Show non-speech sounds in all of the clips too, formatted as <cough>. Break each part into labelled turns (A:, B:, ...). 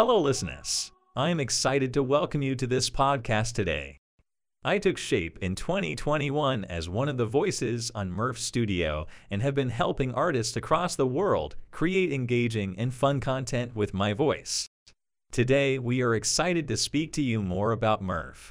A: Hello, listeners. I am excited to welcome you to this podcast today. I took shape in 2021 as one of the voices on Murf Studio and have been helping artists across the world create engaging and fun content with my voice. Today, we are excited to speak to you more about Murf.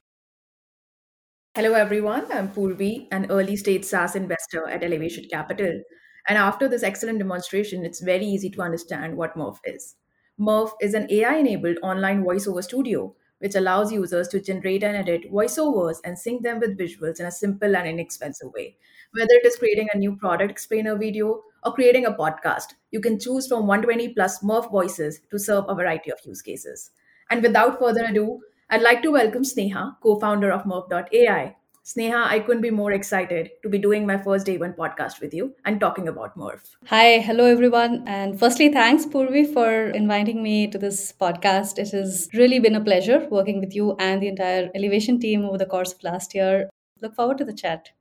B: Hello, everyone. I'm Purvi, an early stage SaaS investor at Elevation Capital. And after this excellent demonstration, it's very easy to understand what Murf is. Murf is an AI enabled online voiceover studio which allows users to generate and edit voiceovers and sync them with visuals in a simple and inexpensive way. Whether it is creating a new product explainer video or creating a podcast, you can choose from 120 plus Murf voices to serve a variety of use cases. And without further ado, I'd like to welcome Sneha, co founder of Murf.ai, Sneha, I couldn't be more excited to be doing my first day one podcast with you and talking about Murf.
C: Hi, hello everyone. And firstly, thanks Purvi for inviting me to this podcast. It has really been a pleasure working with you and the entire Elevation team over the course of last year. Look forward to the chat.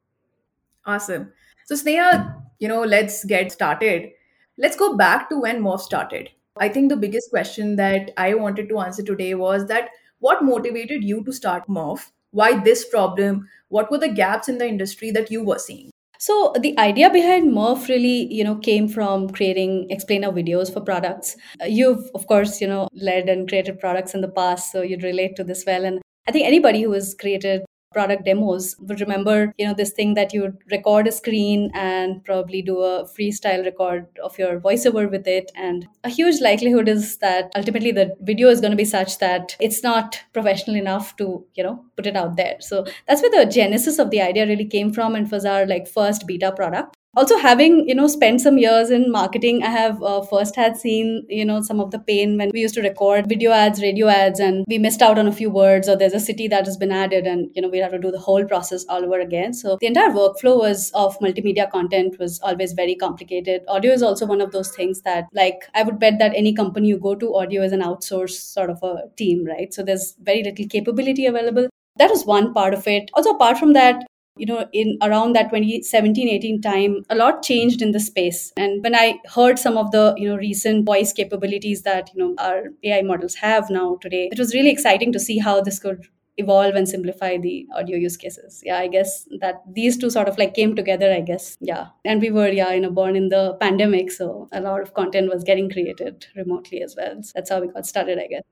B: Awesome. So Sneha, you know, let's get started. Let's go back to when Murf started. I think the biggest question that I wanted to answer today was that what motivated you to start Murf? Why this problem? what were the gaps in the industry that you were seeing
C: so the idea behind Murf really, you know, came from creating explainer videos for products. Uh, you've, of course, you know, led and created products in the past, so you'd relate to this well. And I think anybody who has created product demos would remember you know this thing that you record a screen and probably do a freestyle record of your voiceover with it. And a huge likelihood is that ultimately the video is going to be such that it's not professional enough to you know put it out there. So that's where the genesis of the idea really came from and was our like first beta product also having you know spent some years in marketing i have uh, first had seen you know some of the pain when we used to record video ads radio ads and we missed out on a few words or there's a city that has been added and you know we have to do the whole process all over again. So the entire workflow was of multimedia content was always very complicated. Audio is also one of those things that like i would bet that any company you go to audio is an outsourced sort of a team right? So there's very little capability available. That was one part of it. Also apart from that you know in around that 2017 18 time a lot changed in the space. And when i heard some of the you know recent voice capabilities that you know our ai models have now today it was really exciting to see how this could evolve and simplify the audio use cases. Yeah i guess that these two sort of like came together i guess. Yeah. And we were yeah you know born in the pandemic so a lot of content was getting created remotely as well. So that's how we got started i guess.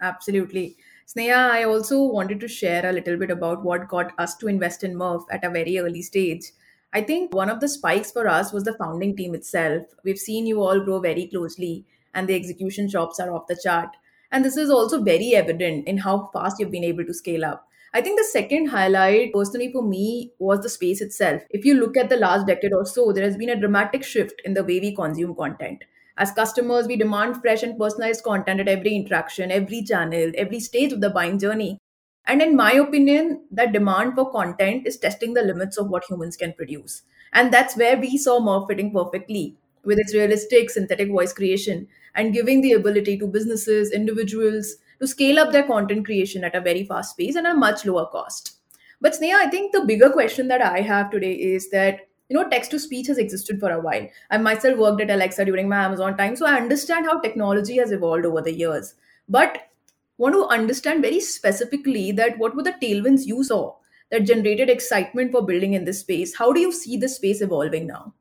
B: Absolutely Sneha, I also wanted to share a little bit about what got us to invest in Murf at a very early stage. I think one of the spikes for us was the founding team itself. We've seen you all grow very closely, and the execution chops are off the chart. And this is also very evident in how fast you've been able to scale up. I think the second highlight, personally for me, was the space itself. If you look at the last decade or so, there has been a dramatic shift in the way we consume content. As customers, we demand fresh and personalized content at every interaction, every channel, every stage of the buying journey. And in my opinion, that demand for content is testing the limits of what humans can produce. And that's where we saw Murf fitting perfectly with its realistic synthetic voice creation and giving the ability to businesses, individuals to scale up their content creation at a very fast pace and a much lower cost. But Sneha, I think the bigger question that I have today is that you know text to speech has existed for a while. I myself worked at alexa during my amazon time so i understand how technology has evolved over the years. But want to understand very specifically that what were the tailwinds you saw that generated excitement for building in this space? How do you see this space evolving now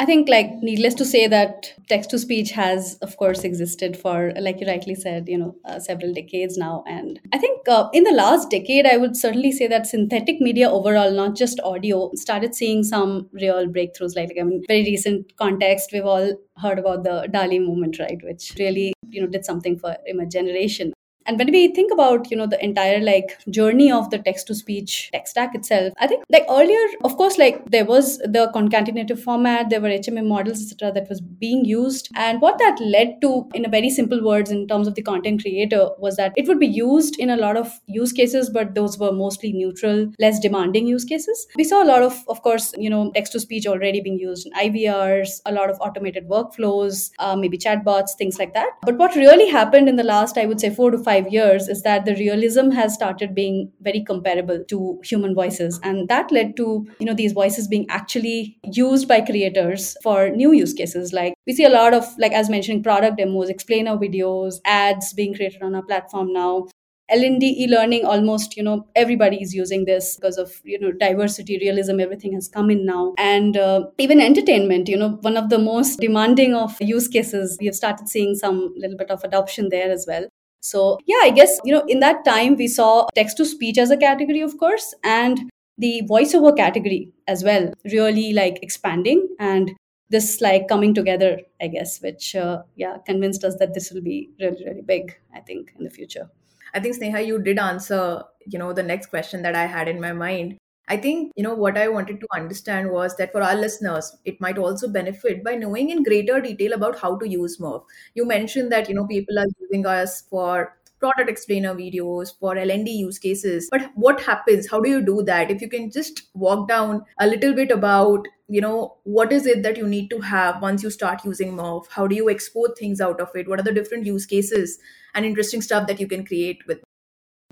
C: I think, like, needless to say, that text to speech has, of course, existed for, like you rightly said, you know, uh, several decades now. And I think uh, in the last decade, I would certainly say that synthetic media overall, not just audio, started seeing some real breakthroughs. Like, like I mean, very recent context, we've all heard about the DALL-E movement, right? Which really, you know, did something for image generation and when we think about you know the entire like journey of the text to speech tech stack itself i think like earlier of course like there was the concatenative format there were hmm models etc that was being used. And what that led to in a very simple words in terms of the content creator was that it would be used in a lot of use cases but those were mostly neutral less demanding use cases. We saw a lot of of course you know text to speech already being used in ivrs a lot of automated workflows uh, maybe chatbots things like that. But what really happened in the last i would say 4 to 5 five years is that the realism has started being very comparable to human voices. And that led to, you know, these voices being actually used by creators for new use cases. Like we see a lot of, like as mentioning product demos, explainer videos, ads being created on our platform now. L&D e-learning almost you know everybody is using this because of you know diversity realism everything has come in now and uh, even entertainment you know one of the most demanding of use cases we have started seeing some little bit of adoption there as well so yeah i guess you know in that time we saw text to speech as a category of course and the voiceover category as well really like expanding and this like coming together i guess which uh, yeah convinced us that this will be really really big i think in the future
B: I think Sneha, you did answer, you know, the next question that I had in my mind. I think, you know, what I wanted to understand was that for our listeners, it might also benefit by knowing in greater detail about how to use Murf. You mentioned that, you know, people are using us for product explainer videos for L&D use cases. But what happens? How do you do that? If you can just walk down a little bit about, you know, what is it that you need to have once you start using Murf? How do you export things out of it? What are the different use cases and interesting stuff that you can create with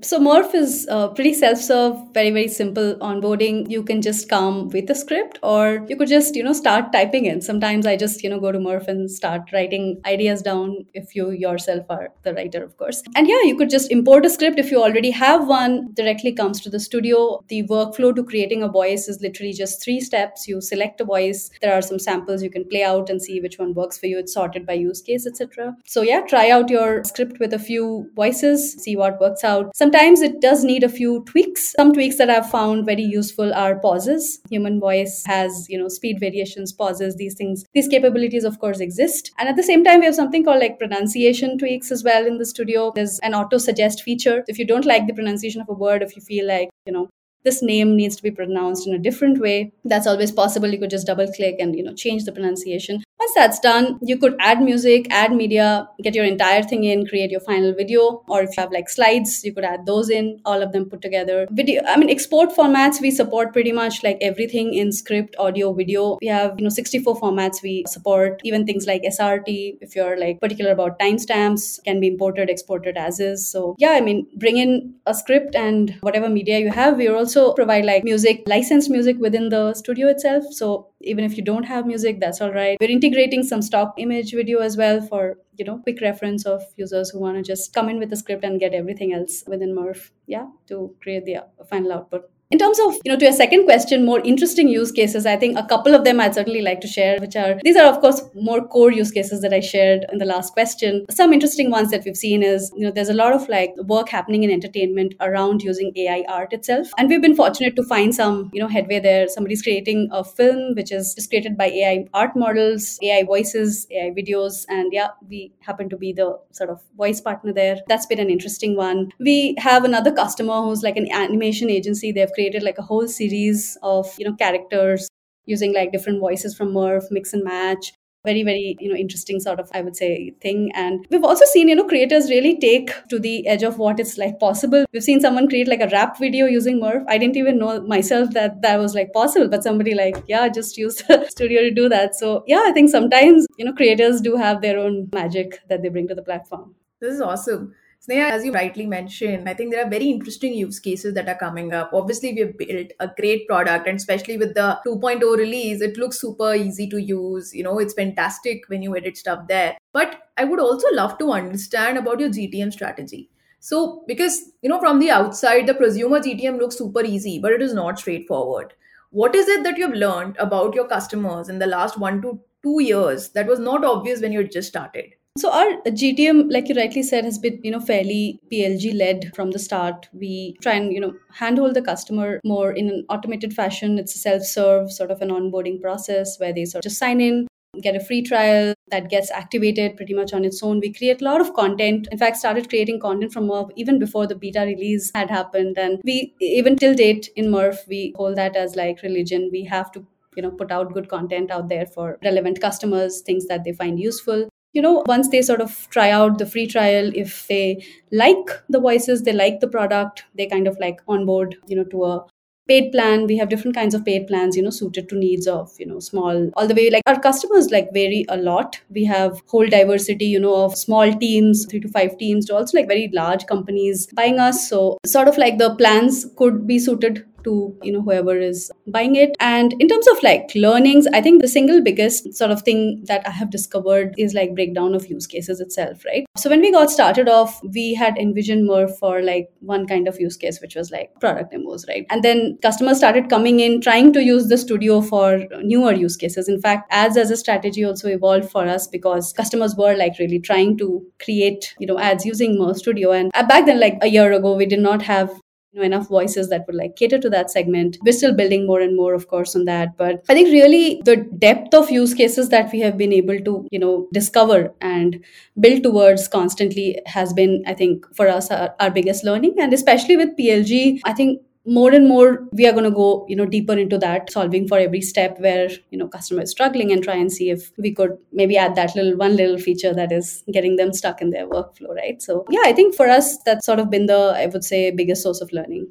C: so Murf is uh, pretty self-serve, very very simple onboarding. You can just come with a script, or you could just you know start typing in. Sometimes I just you know go to Murf and start writing ideas down. If you yourself are the writer, of course. And yeah, you could just import a script if you already have one. Directly comes to the studio. The workflow to creating a voice is literally just three steps. You select a voice. There are some samples you can play out and see which one works for you. It's sorted by use case, etc. So yeah, try out your script with a few voices, see what works out. Some Sometimes it does need a few tweaks. Some tweaks that I've found very useful are pauses. Human voice has, you know, speed variations, pauses, these things. These capabilities, of course, exist. And at the same time, we have something called like pronunciation tweaks as well in the studio. There's an auto suggest feature. If you don't like the pronunciation of a word, if you feel like, you know, this name needs to be pronounced in a different way that's always possible you could just double click and you know change the pronunciation once that's done, you could add music, add media, get your entire thing in, create your final video, or if you have like slides, you could add those in, all of them put together. Video, I mean, export formats, we support pretty much like everything in script, audio, video. We have, you know, 64 formats we support, even things like SRT, if you're like particular about timestamps, can be imported, exported as is. So, yeah, I mean, bring in a script and whatever media you have. We also provide like music, licensed music within the studio itself. So, even if you don't have music, that's all right. We're integrating some stock image video as well for you know quick reference of users who want to just come in with a script and get everything else within Murf, yeah, to create the final output. In terms of, you know, to your second question, more interesting use cases, I think a couple of them I'd certainly like to share, which are, these are, of course, more core use cases that I shared in the last question. Some interesting ones that we've seen is, you know, there's a lot of like work happening in entertainment around using AI art itself. And we've been fortunate to find some, you know, headway there. Somebody's creating a film which is just created by AI art models, AI voices, AI videos. And yeah, we happen to be the sort of voice partner there. That's been an interesting one. We have another customer who's like an animation agency. They've created like a whole series of you know characters using like different voices from Murf, mix and match. Very, very, you know, interesting sort of, I would say, thing. And we've also seen, you know, creators really take to the edge of what it's like possible. We've seen someone create like a rap video using Murf. I didn't even know myself that that was like possible, but somebody like, yeah, just use the <laughs> studio to do that. So yeah, I think sometimes, you know, creators do have their own magic that they bring to the platform.
B: This is awesome. Sneha, as you rightly mentioned, I think there are very interesting use cases that are coming up. Obviously, we've built a great product, and especially with the 2.0 release, it looks super easy to use. You know, it's fantastic when you edit stuff there. But I would also love to understand about your GTM strategy. So, because, you know, from the outside, the prosumer GTM looks super easy, but it is not straightforward. What is it that you've learned about your customers in the last one to two years that was not obvious when you just started?
C: So our GTM, like you rightly said, has been you know fairly PLG led from the start. We try and you know handhold the customer more in an automated fashion. It's a self-serve sort of an onboarding process where they sort of just sign in, get a free trial that gets activated pretty much on its own. We create a lot of content. In fact, started creating content from Murf even before the beta release had happened. And we even till date in Murf, we hold that as like religion. We have to you know put out good content out there for relevant customers things that they find useful you know once they sort of try out the free trial if they like the voices they like the product they kind of like onboard you know to a paid plan. We have different kinds of paid plans you know suited to needs of you know small all the way like our customers like vary a lot. We have whole diversity you know of small teams three to five teams to also like very large companies buying us. So sort of like the plans could be suited to you know whoever is buying it. And in terms of like learnings i think the single biggest sort of thing that i have discovered is like breakdown of use cases itself right? So when we got started off we had envisioned more for like one kind of use case which was like product demos right? And then customers started coming in trying to use the studio for newer use cases. In fact ads as a strategy also evolved for us because customers were like really trying to create you know ads using Murf Studio. And uh, back then like a year ago we did not have know, enough voices that would like cater to that segment. We're still building more and more, of course, on that. But I think really the depth of use cases that we have been able to, you know, discover and build towards constantly has been, I think, for us, our, our biggest learning. And especially with PLG, I think more and more we are going to go you know deeper into that solving for every step where you know customer is struggling and try and see if we could maybe add that little one little feature that is getting them stuck in their workflow right? So yeah i think for us that's sort of been the i would say biggest source of learning.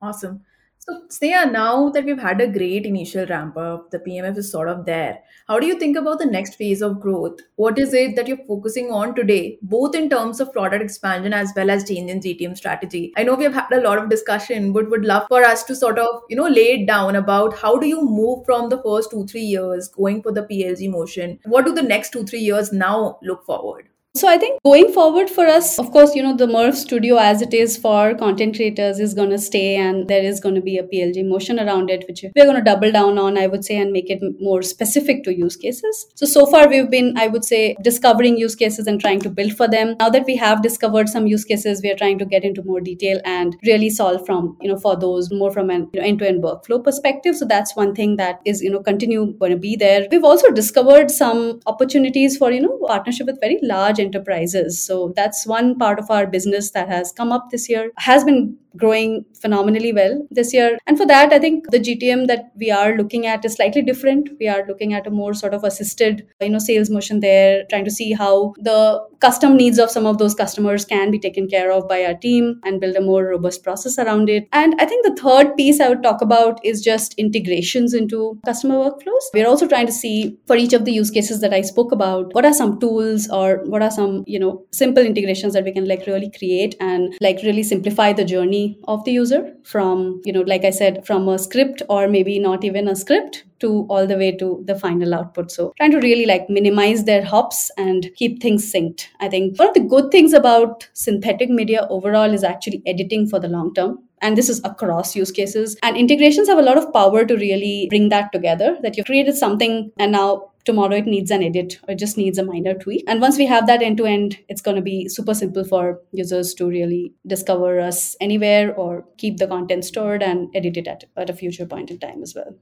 B: Awesome so, Sneha, now that we've had a great initial ramp up, the PMF is sort of there. How do you think about the next phase of growth? What is it that you're focusing on today, both in terms of product expansion as well as change in GTM strategy? I know we have had a lot of discussion, but would love for us to sort of, you know, lay it down about how do you move from the first two, three years going for the PLG motion? What do the next two, three years now look forward?
C: So I think going forward for us, of course, you know, the Murf studio as it is for content creators is going to stay and there is going to be a PLG motion around it, which we're going to double down on, I would say, and make it more specific to use cases. So, so far we've been, I would say, discovering use cases and trying to build for them. Now that we have discovered some use cases, we are trying to get into more detail and really solve from, you know, for those more from an you know, end-to-end workflow perspective. So that's one thing that is, you know, continue going to be there. We've also discovered some opportunities for, you know, partnership with very large enterprises. So that's one part of our business that has come up this year, has been growing phenomenally well this year. And for that, I think the GTM that we are looking at is slightly different. We are looking at a more sort of assisted, you know, sales motion there, trying to see how the custom needs of some of those customers can be taken care of by our team and build a more robust process around it. And I think the third piece I would talk about is just integrations into customer workflows. We're also trying to see for each of the use cases that I spoke about, what are some tools or what are some, you know, simple integrations that we can like really create and like really simplify the journey of the user from, you know, like I said, from a script or maybe not even a script to all the way to the final output. So trying to really like minimize their hops and keep things synced. I think one of the good things about synthetic media overall is actually editing for the long term and this is across use cases and integrations have a lot of power to really bring that together that you've created something and now tomorrow it needs an edit or just needs a minor tweak. And once we have that end to end, it's going to be super simple for users to really discover us anywhere or keep the content stored and edit it at, at a future point in time as well.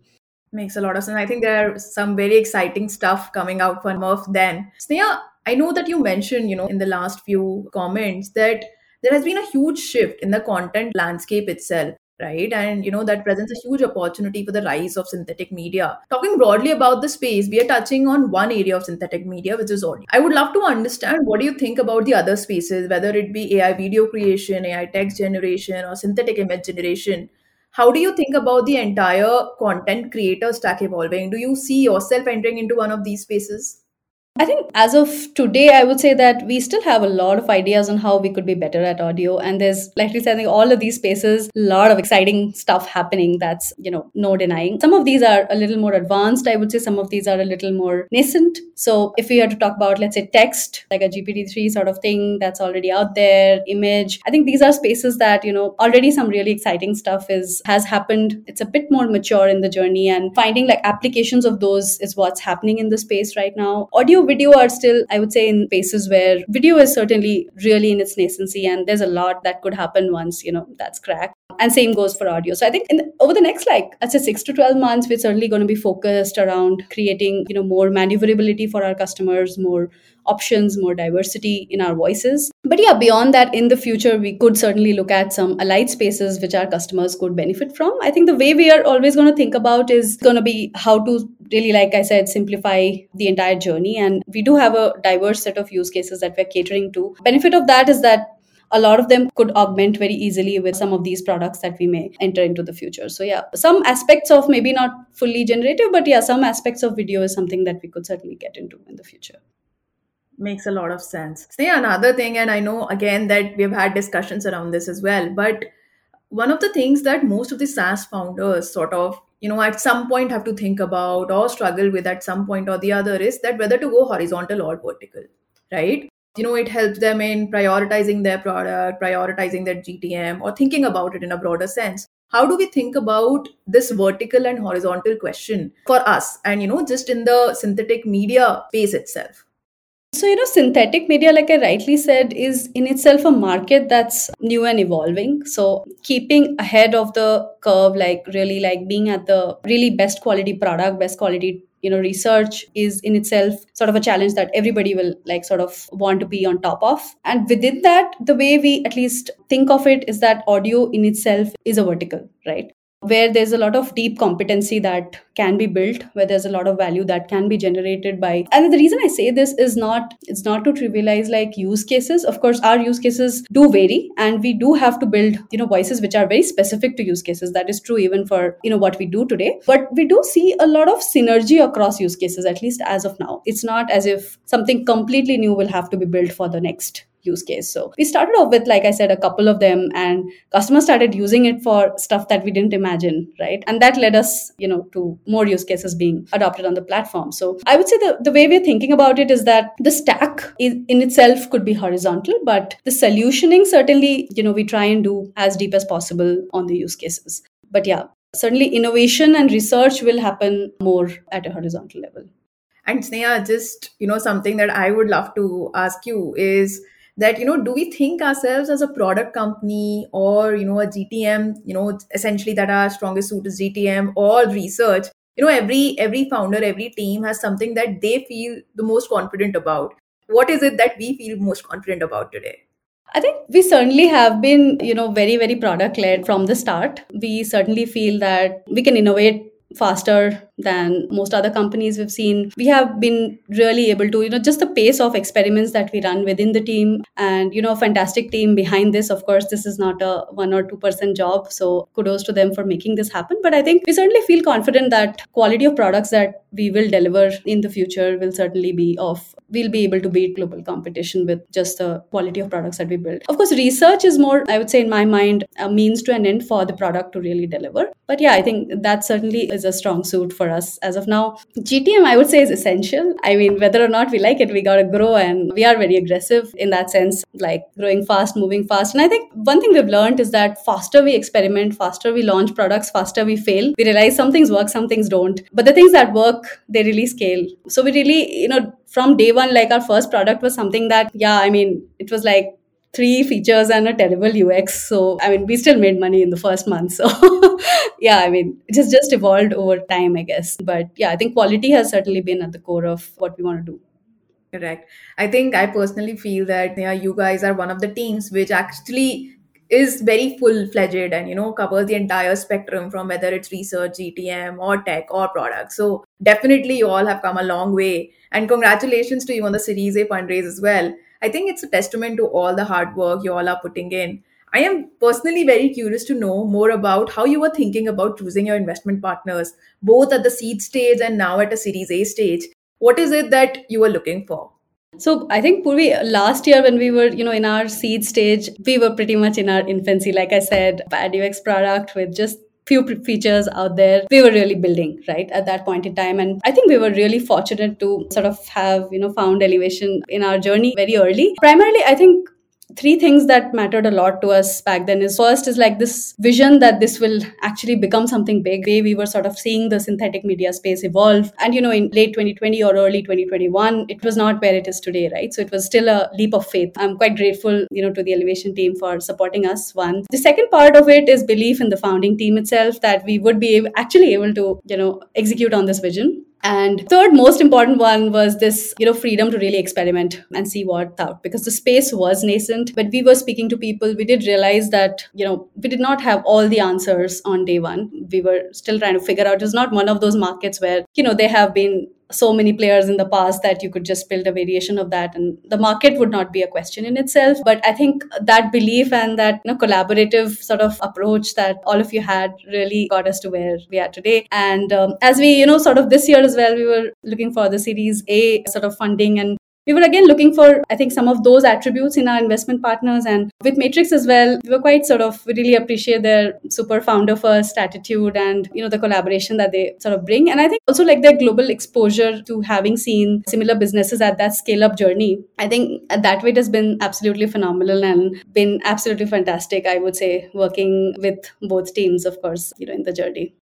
B: Makes a lot of sense. I think there are some very exciting stuff coming out for Murf then. Sneha, I know that you mentioned, you know, in the last few comments that there has been a huge shift in the content landscape itself right? And you know that presents a huge opportunity for the rise of synthetic media. Talking broadly about the space we are touching on one area of synthetic media which is audio. I would love to understand what do you think about the other spaces whether it be ai video creation ai text generation or synthetic image generation? How do you think about the entire content creator stack evolving? Do you see yourself entering into one of these spaces
C: I think as of today, I would say that we still have a lot of ideas on how we could be better at audio. And there's, like we said, I think all of these spaces, a lot of exciting stuff happening that's, you know, no denying. Some of these are a little more advanced. I would say some of these are a little more nascent. So if we had to talk about, let's say, text, like a GPT-3 sort of thing that's already out there, image, I think these are spaces that, you know, already some really exciting stuff is has happened. It's a bit more mature in the journey and finding like applications of those is what's happening in the space right now. Audio video are still, I would say, in spaces where video is certainly really in its nascency, and there's a lot that could happen once you know that's cracked. And same goes for audio. So I think in the, over the next like I'd say six to twelve months, we're certainly going to be focused around creating you know more maneuverability for our customers, more options, more diversity in our voices. But yeah, beyond that, in the future, we could certainly look at some allied spaces which our customers could benefit from. I think the way we are always going to think about is going to be how to really, like I said, simplify the entire journey. And we do have a diverse set of use cases that we're catering to. Benefit of that is that a lot of them could augment very easily with some of these products that we may enter into the future so yeah some aspects of maybe not fully generative but yeah some aspects of video is something that we could certainly get into in the future
B: makes a lot of sense say another thing and i know again that we've had discussions around this as well but one of the things that most of the saas founders sort of you know at some point have to think about or struggle with at some point or the other is that whether to go horizontal or vertical right? You know it helps them in prioritizing their product prioritizing their gtm or thinking about it in a broader sense. How do we think about this vertical and horizontal question for us and you know just in the synthetic media space itself
C: so, you know, synthetic media, like I rightly said, is in itself a market that's new and evolving. So, keeping ahead of the curve, like really like being at the really best quality product, best quality you know research is in itself sort of a challenge that everybody will like sort of want to be on top of and within that the way we at least think of it is that audio in itself is a vertical right where there's a lot of deep competency that can be built where there's a lot of value that can be generated by and the reason i say this is not it's not to trivialize like use cases. Of course our use cases do vary and we do have to build you know voices which are very specific to use cases. That is true even for you know what we do today. But we do see a lot of synergy across use cases at least as of now. It's not as if something completely new will have to be built for the next use case. So we started off with, like I said, a couple of them, and customers started using it for stuff that we didn't imagine, right? And that led us, you know, to more use cases being adopted on the platform. So I would say the, the way we're thinking about it is that the stack in, in itself could be horizontal, but the solutioning certainly, you know, we try and do as deep as possible on the use cases. But yeah, certainly innovation and research will happen more at a horizontal level.
B: And Sneha, just you know, something that I would love to ask you is that you know do we think ourselves as a product company or you know a gtm you know essentially that our strongest suit is gtm or research? You know every every founder every team has something that they feel the most confident about. What is it that we feel most confident about today?
C: I think we certainly have been, you know, very, very product led from the start. We certainly feel that we can innovate faster than most other companies we've seen. We have been really able to, you know, just the pace of experiments that we run within the team and, you know, a fantastic team behind this. Of course, this is not a one or two percent job. So kudos to them for making this happen. But I think we certainly feel confident that quality of products that we will deliver in the future will certainly be of we'll be able to beat global competition with just the quality of products that we build. Of course, research is more, I would say, in my mind, a means to an end for the product to really deliver. But yeah, I think that certainly is a strong suit for us as of now. GTM, I would say, is essential. I mean, whether or not we like it, we got to grow and we are very aggressive in that sense, like growing fast, moving fast. And I think one thing we've learned is that faster we experiment, faster we launch products, faster we fail. We realize some things work, some things don't. But the things that work, they really scale. So we really, you know, from day one, like our first product was something that, yeah, I mean, it was like three features and a terrible UX. So, I mean, we still made money in the first month. So, <laughs> yeah, I mean, it has just evolved over time, I guess. But yeah, I think quality has certainly been at the core of what we want to do.
B: Correct. I think I personally feel that yeah, you guys are one of the teams which actually is very full fledged and you know covers the entire spectrum from whether it's research gtm or tech or product. So definitely you all have come a long way and congratulations to you on the series a fundraise as well. I think it's a testament to all the hard work you all are putting in. I am personally very curious to know more about how you were thinking about choosing your investment partners both at the seed stage and now at a series a stage. What is it that you were looking for
C: so I think Purvi, last year when we were, you know, in our seed stage, we were pretty much in our infancy. Like I said, bad UX product with just few features out there we were really building right at that point in time and i think we were really fortunate to sort of have you know found elevation in our journey very early primarily i think three things that mattered a lot to us back then is first is like this vision that this will actually become something big. Way we were sort of seeing the synthetic media space evolve. And you know in late 2020 or early 2021 it was not where it is today right? So it was still a leap of faith. I'm quite grateful you know to the elevation team for supporting us one. The second part of it is belief in the founding team itself that we would be actually able to you know execute on this vision and third most important one was this, you know, freedom to really experiment and see what out because the space was nascent. But we were speaking to people, we did realize that, you know, we did not have all the answers on day one. We were still trying to figure out. It's not one of those markets where, you know, they have been so many players in the past that you could just build a variation of that and the market would not be a question in itself. But i think that belief and that you know, collaborative sort of approach that all of you had really got us to where we are today. And um, as we you know sort of this year as well we were looking for the series a sort of funding and we were again looking for i think some of those attributes in our investment partners and with matrix as well we were quite sort of we really appreciate their super founder first attitude and you know the collaboration that they sort of bring. And i think also like their global exposure to having seen similar businesses at that scale up journey i think that way it has been absolutely phenomenal and been absolutely fantastic i would say working with both teams of course you know in the journey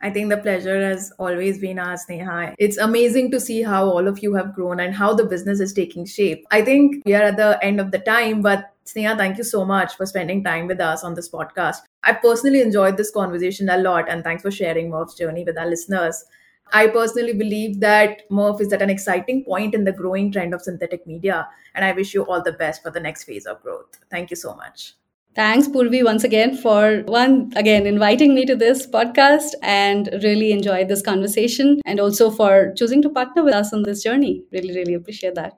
B: I think the pleasure has always been ours, Neha. It's amazing to see how all of you have grown and how the business is taking shape. I think we are at the end of the time, but Sneha, thank you so much for spending time with us on this podcast. I personally enjoyed this conversation a lot, and thanks for sharing Murf's journey with our listeners. I personally believe that Murf is at an exciting point in the growing trend of synthetic media, and I wish you all the best for the next phase of growth. Thank you so much.
C: Thanks, Purvi, once again for one again inviting me to this podcast and really enjoyed this conversation and also for choosing to partner with us on this journey. Really, really appreciate that.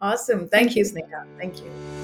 B: Awesome. Thank, you, Sneha. Thank you.